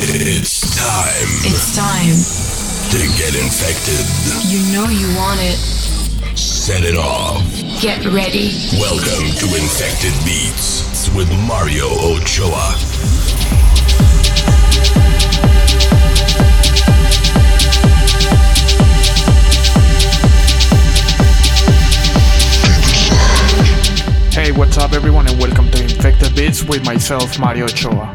It's time It's time. to get infected. You know you want it. Set it off. Get ready. Welcome to Infected Beats with Mario Ochoa. Hey, what's up, everyone, and welcome to Infected Beats with myself, Mario Ochoa.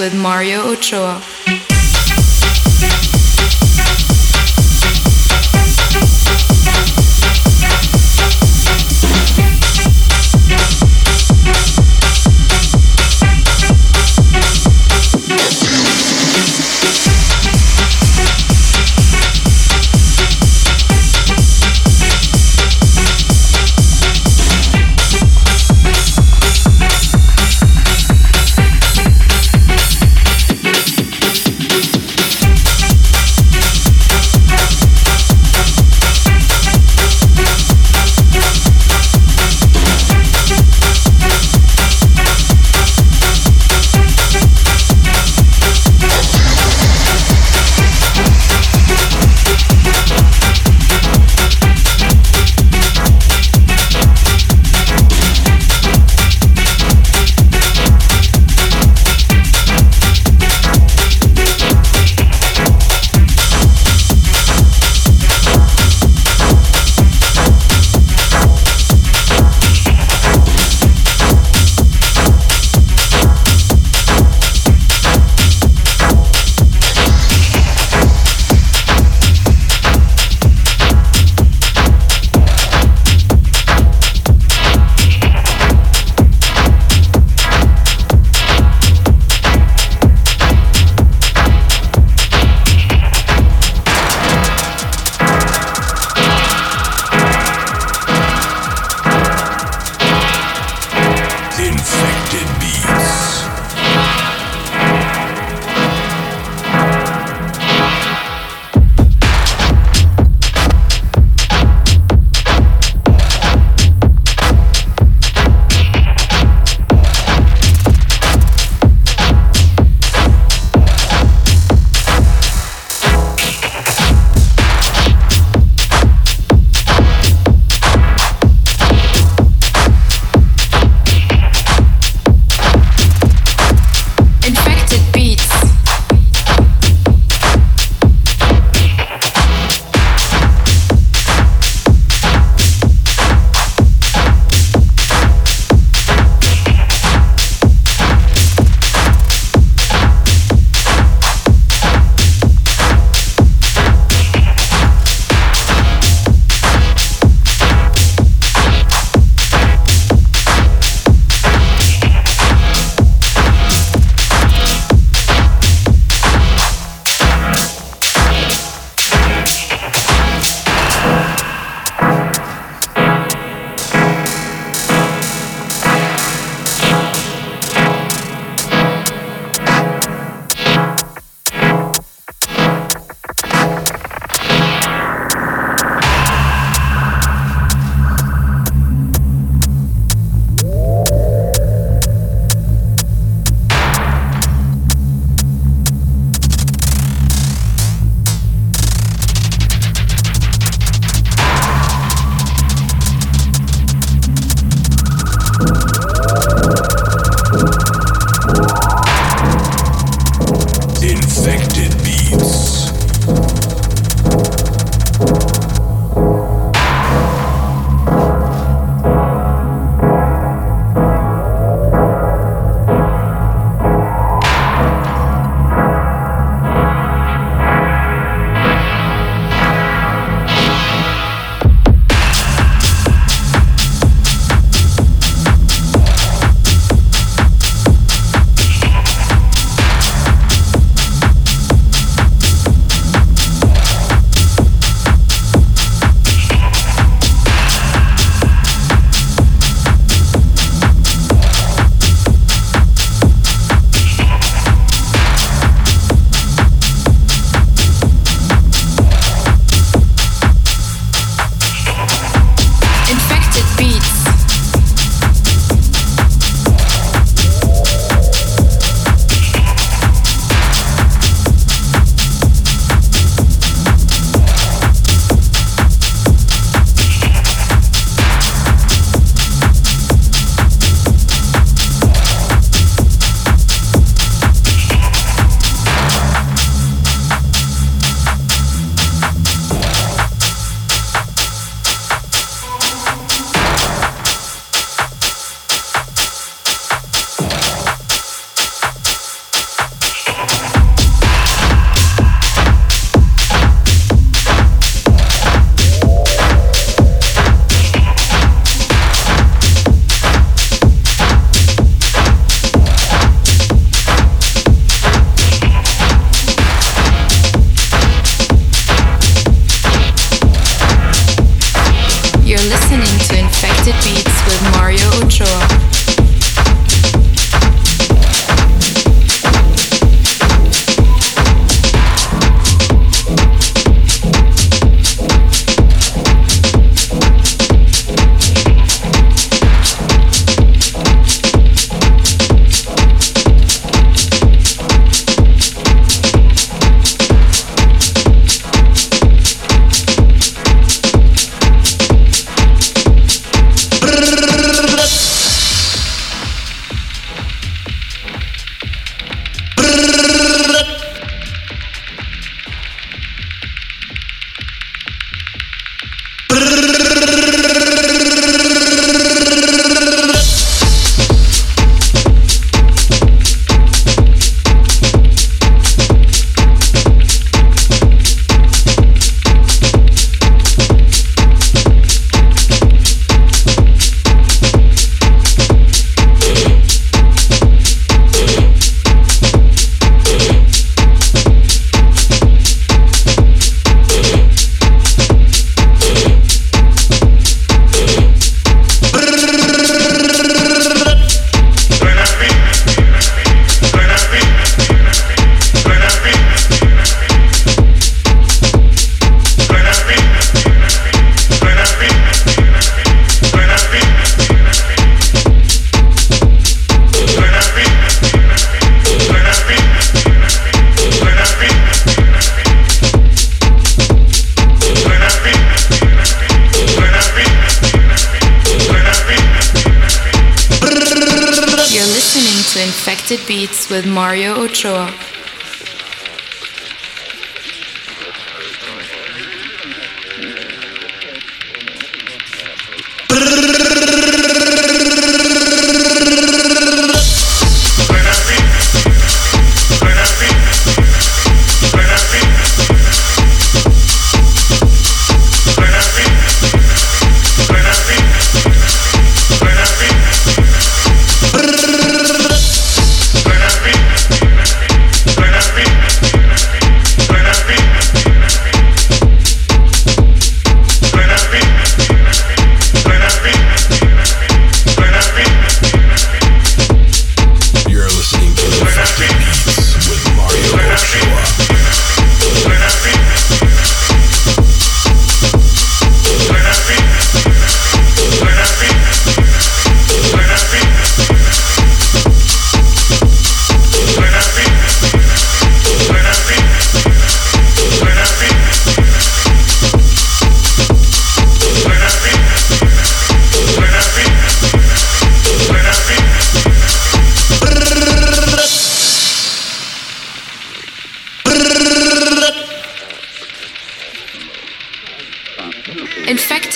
With Mario Ochoa. With Mario Ochoa.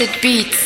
acid beats.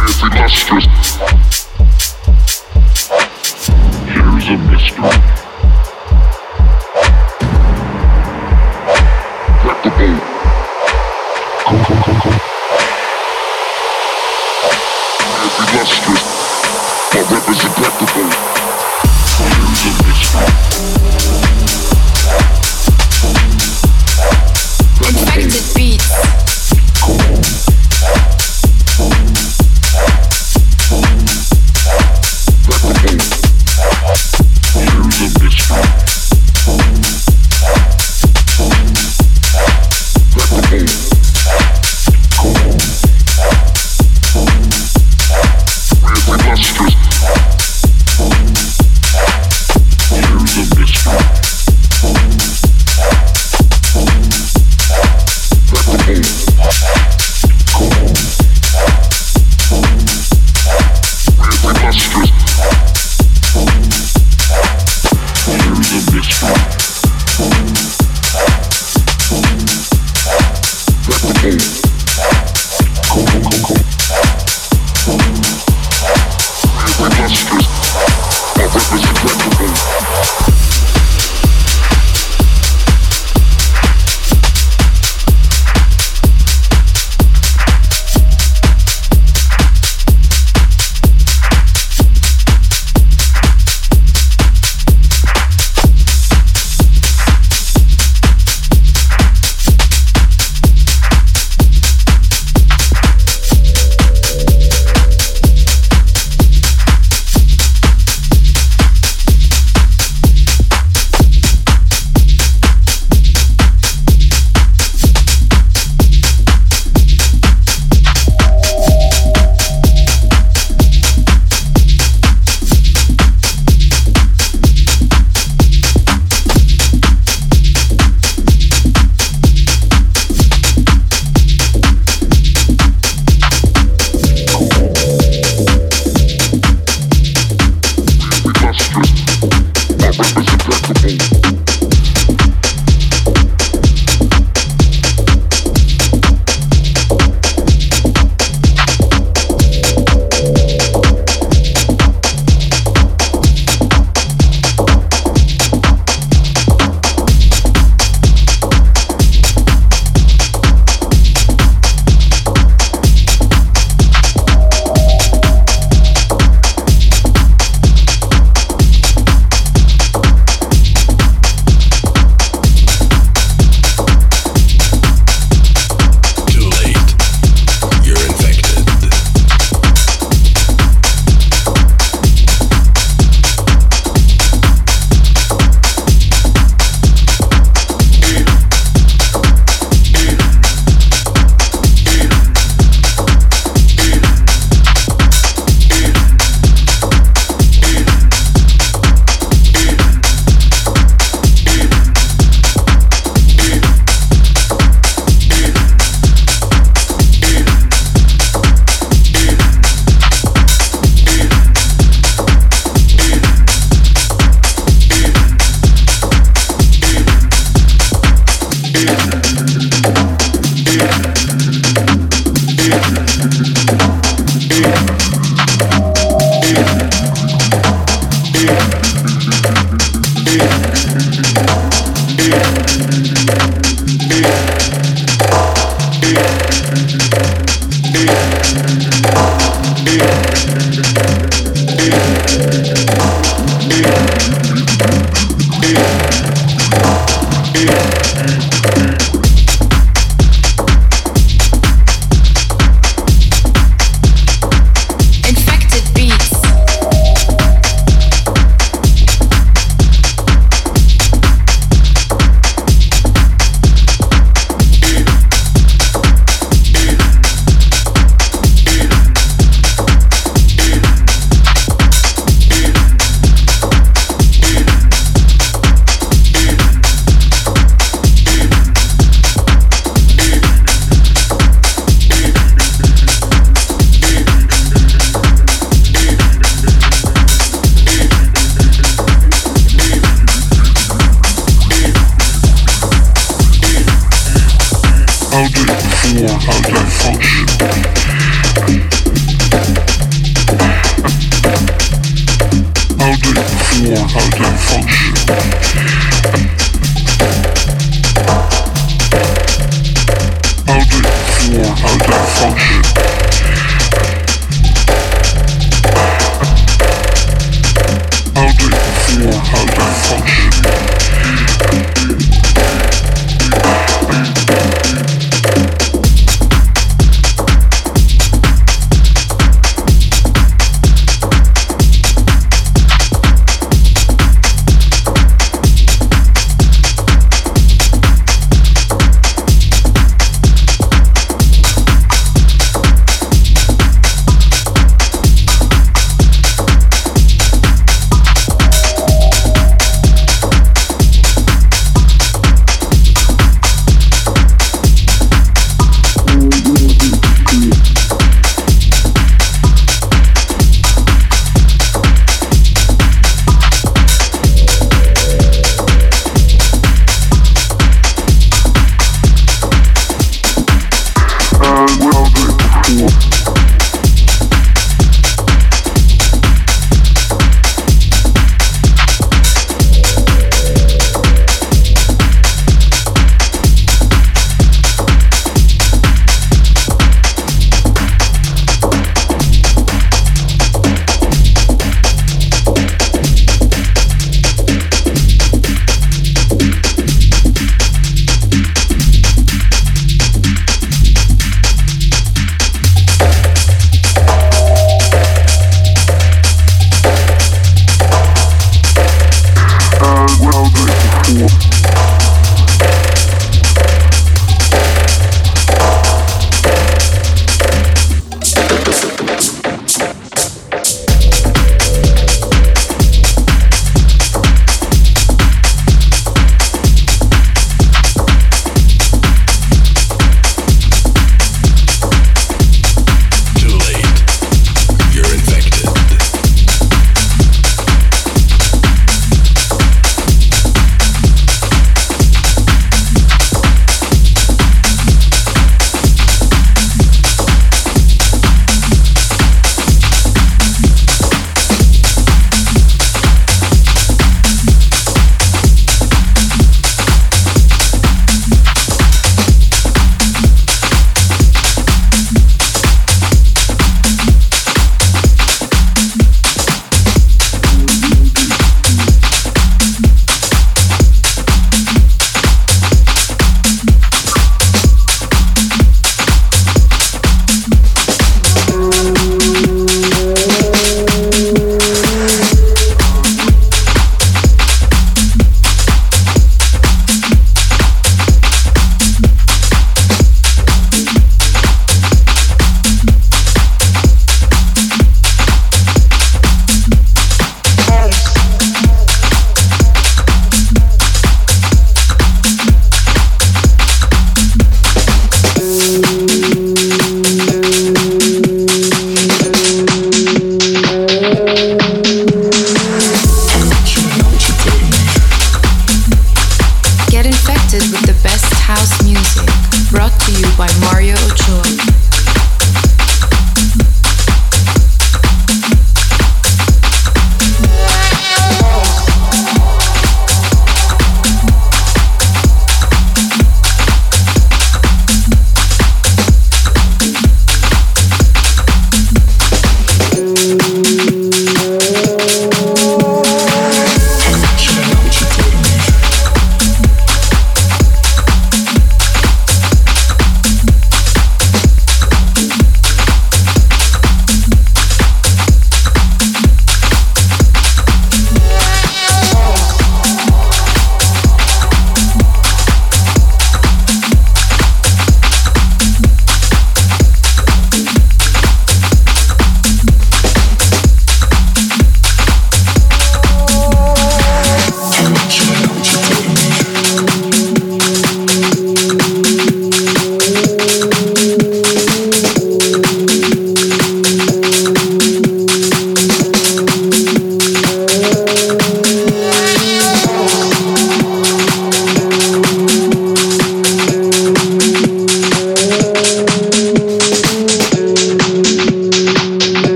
crazy lustrous.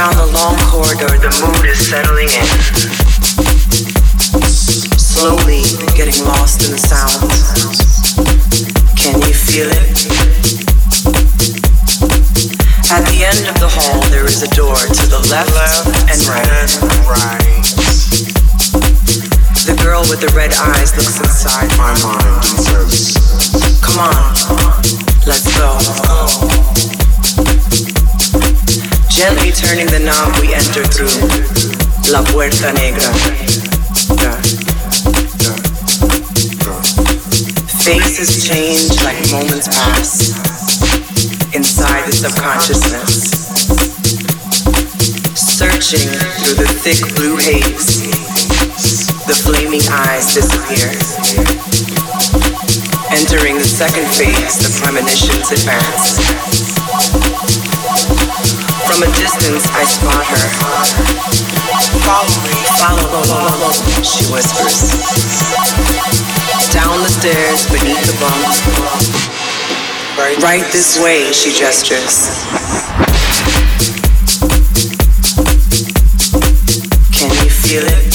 down the long corridor, the mood is settling in. Slowly getting lost in the sounds. Can you feel it? At the end of the hall, there is a door to the left, left and right. And right. The girl with the red eyes looks inside my mind and says, Come on, let's go. Gently turning the knob, we enter through La Puerta Negra. Faces change like moments pass inside the subconsciousness. Searching through the thick blue haze, the flaming eyes disappear. Entering the second phase, the premonitions advance. From a distance, I spot her. Follow me, follow, follow, she whispers. Down the stairs, beneath the bunk. Right, right this way, she gestures. Can you feel it?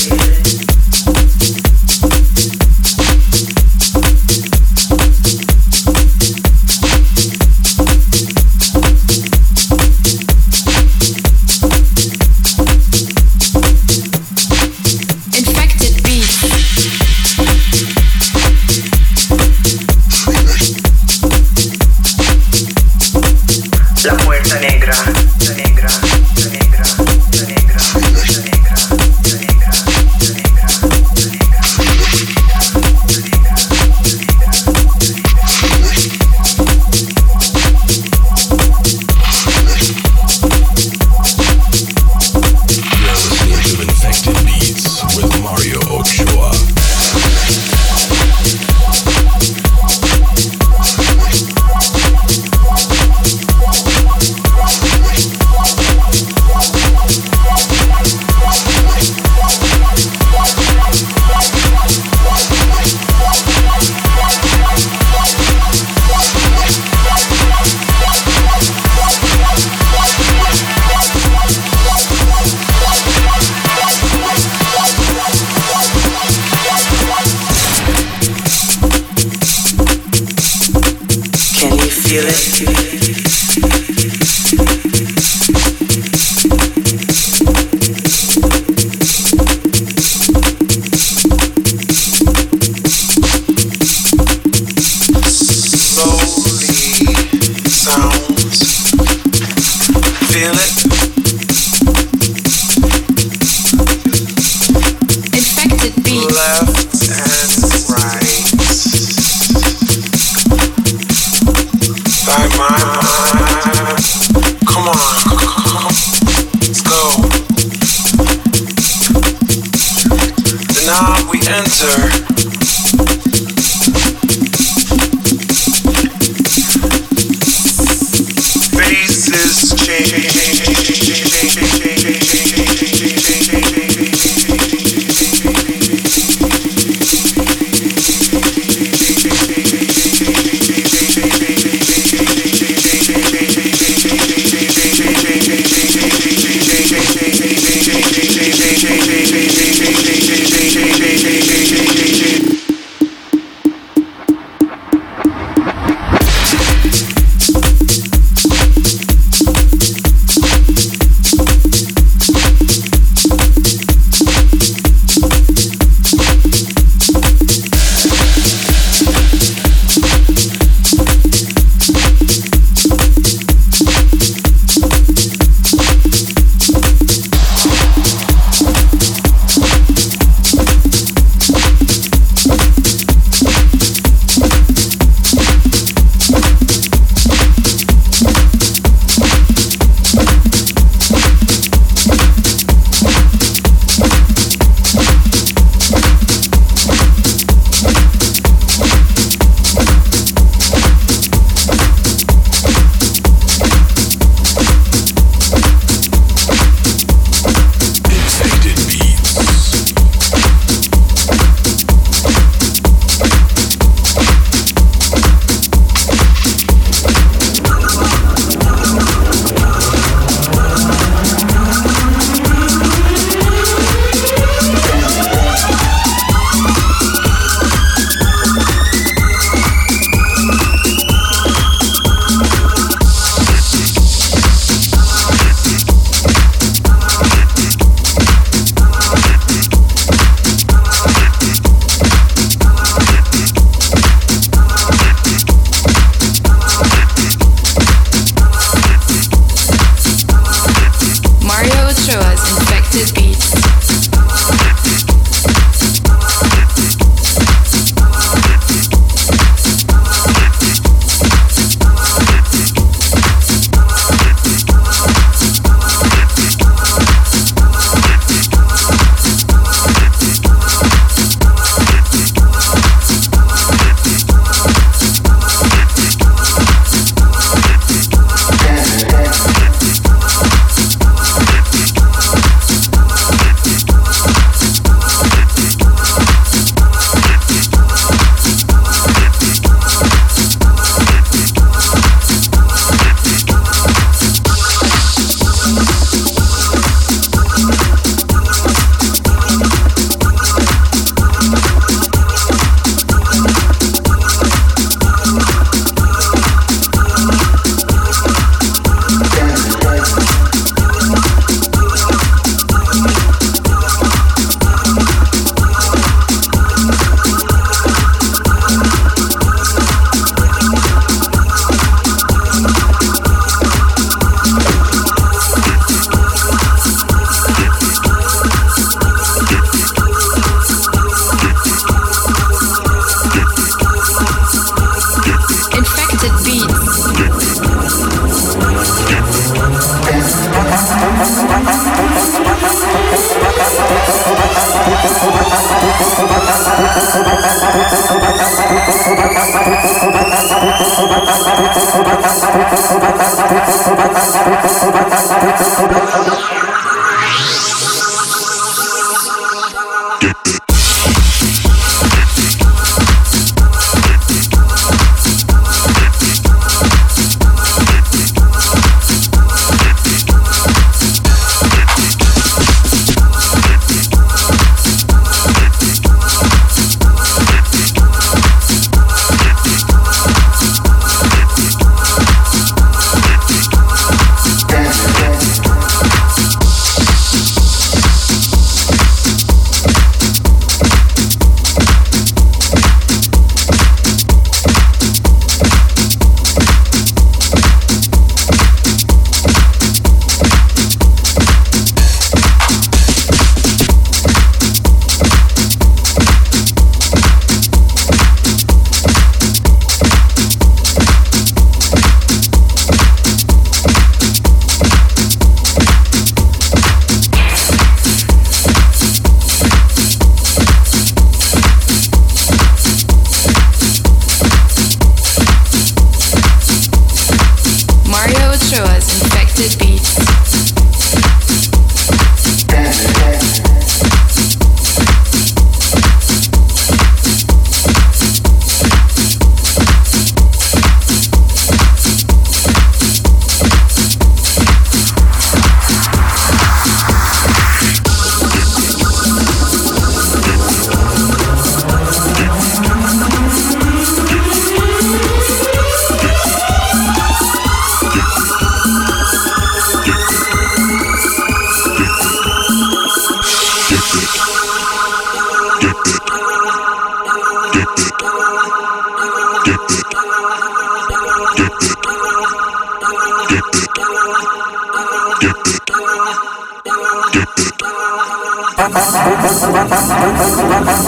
Blah,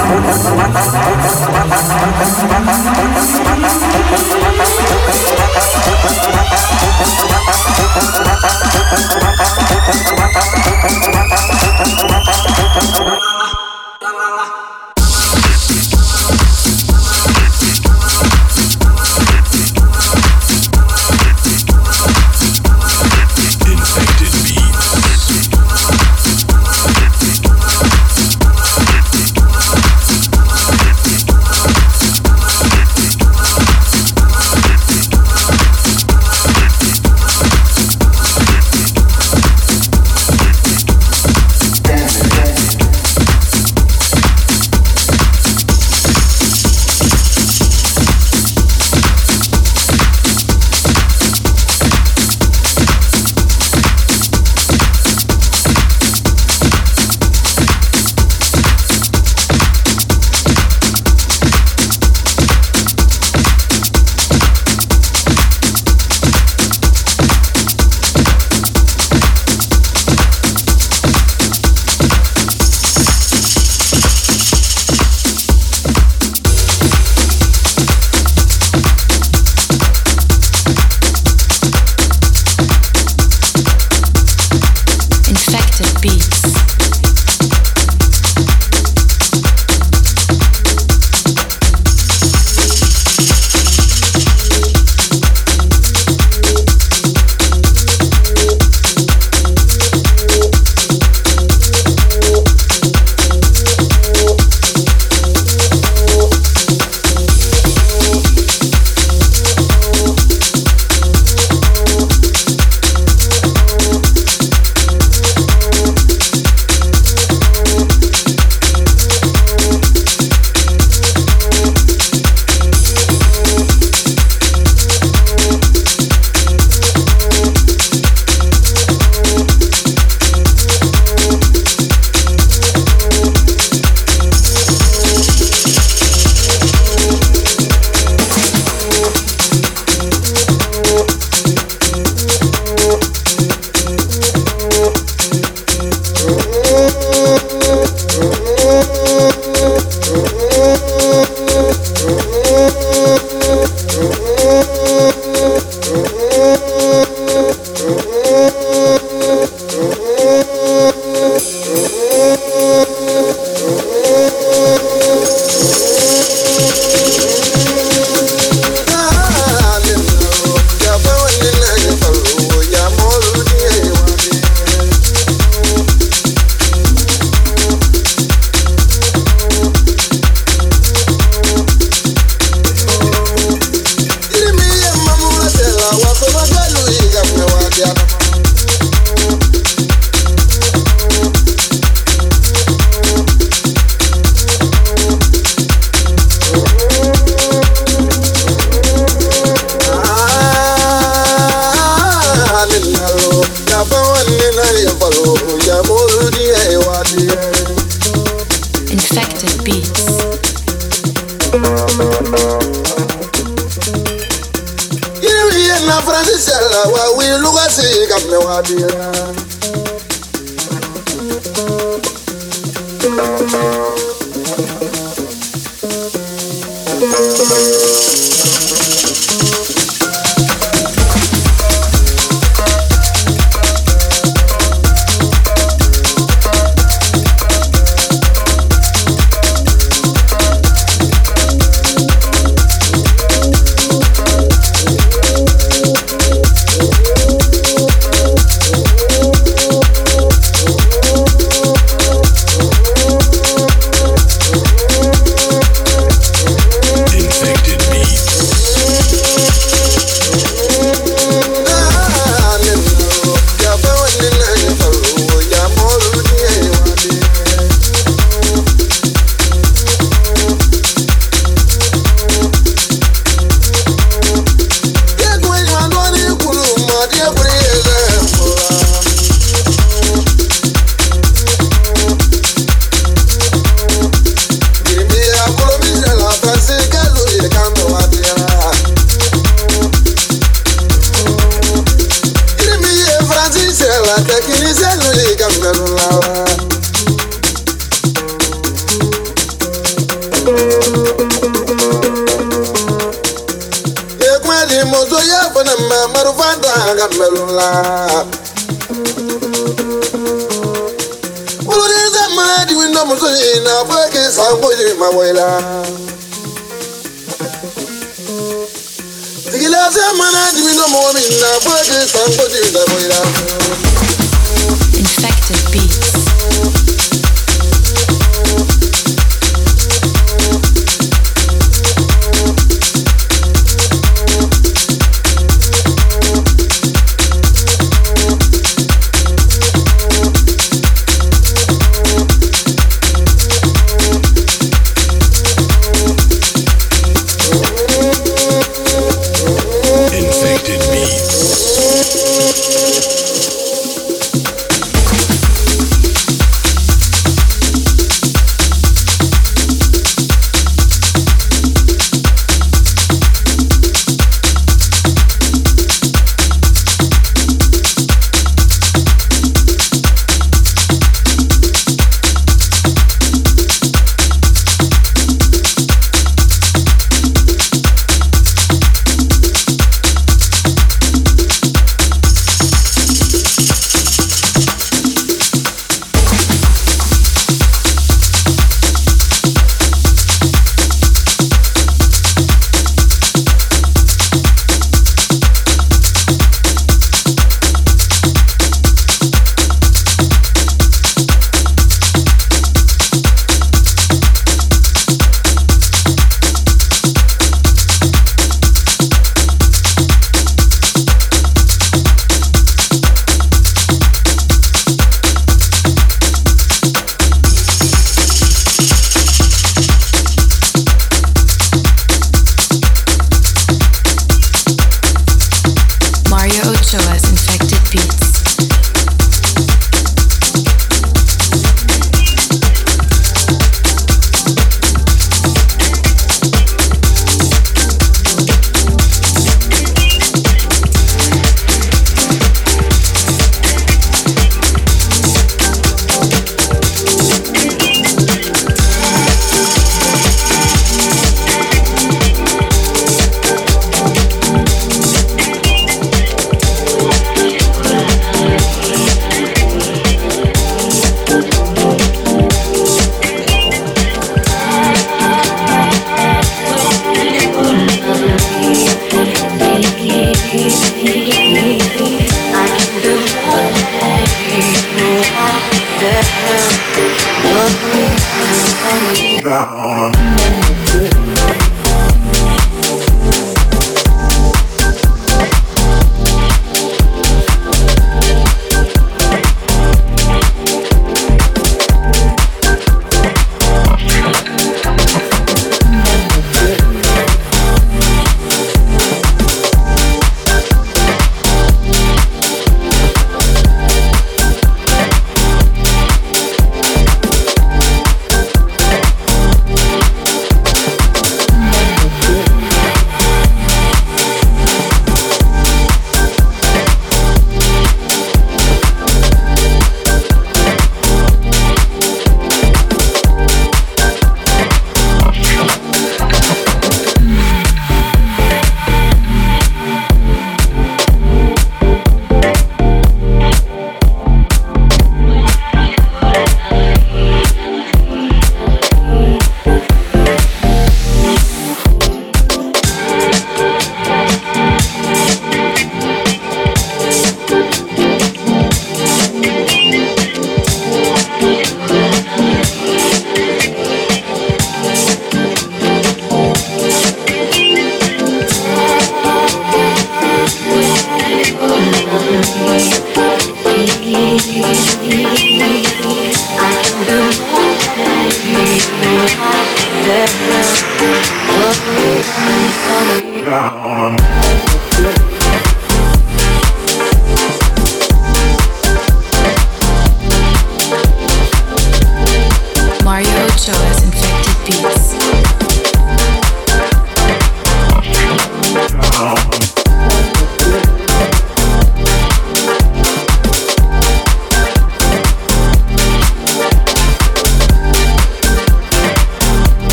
blah, blah.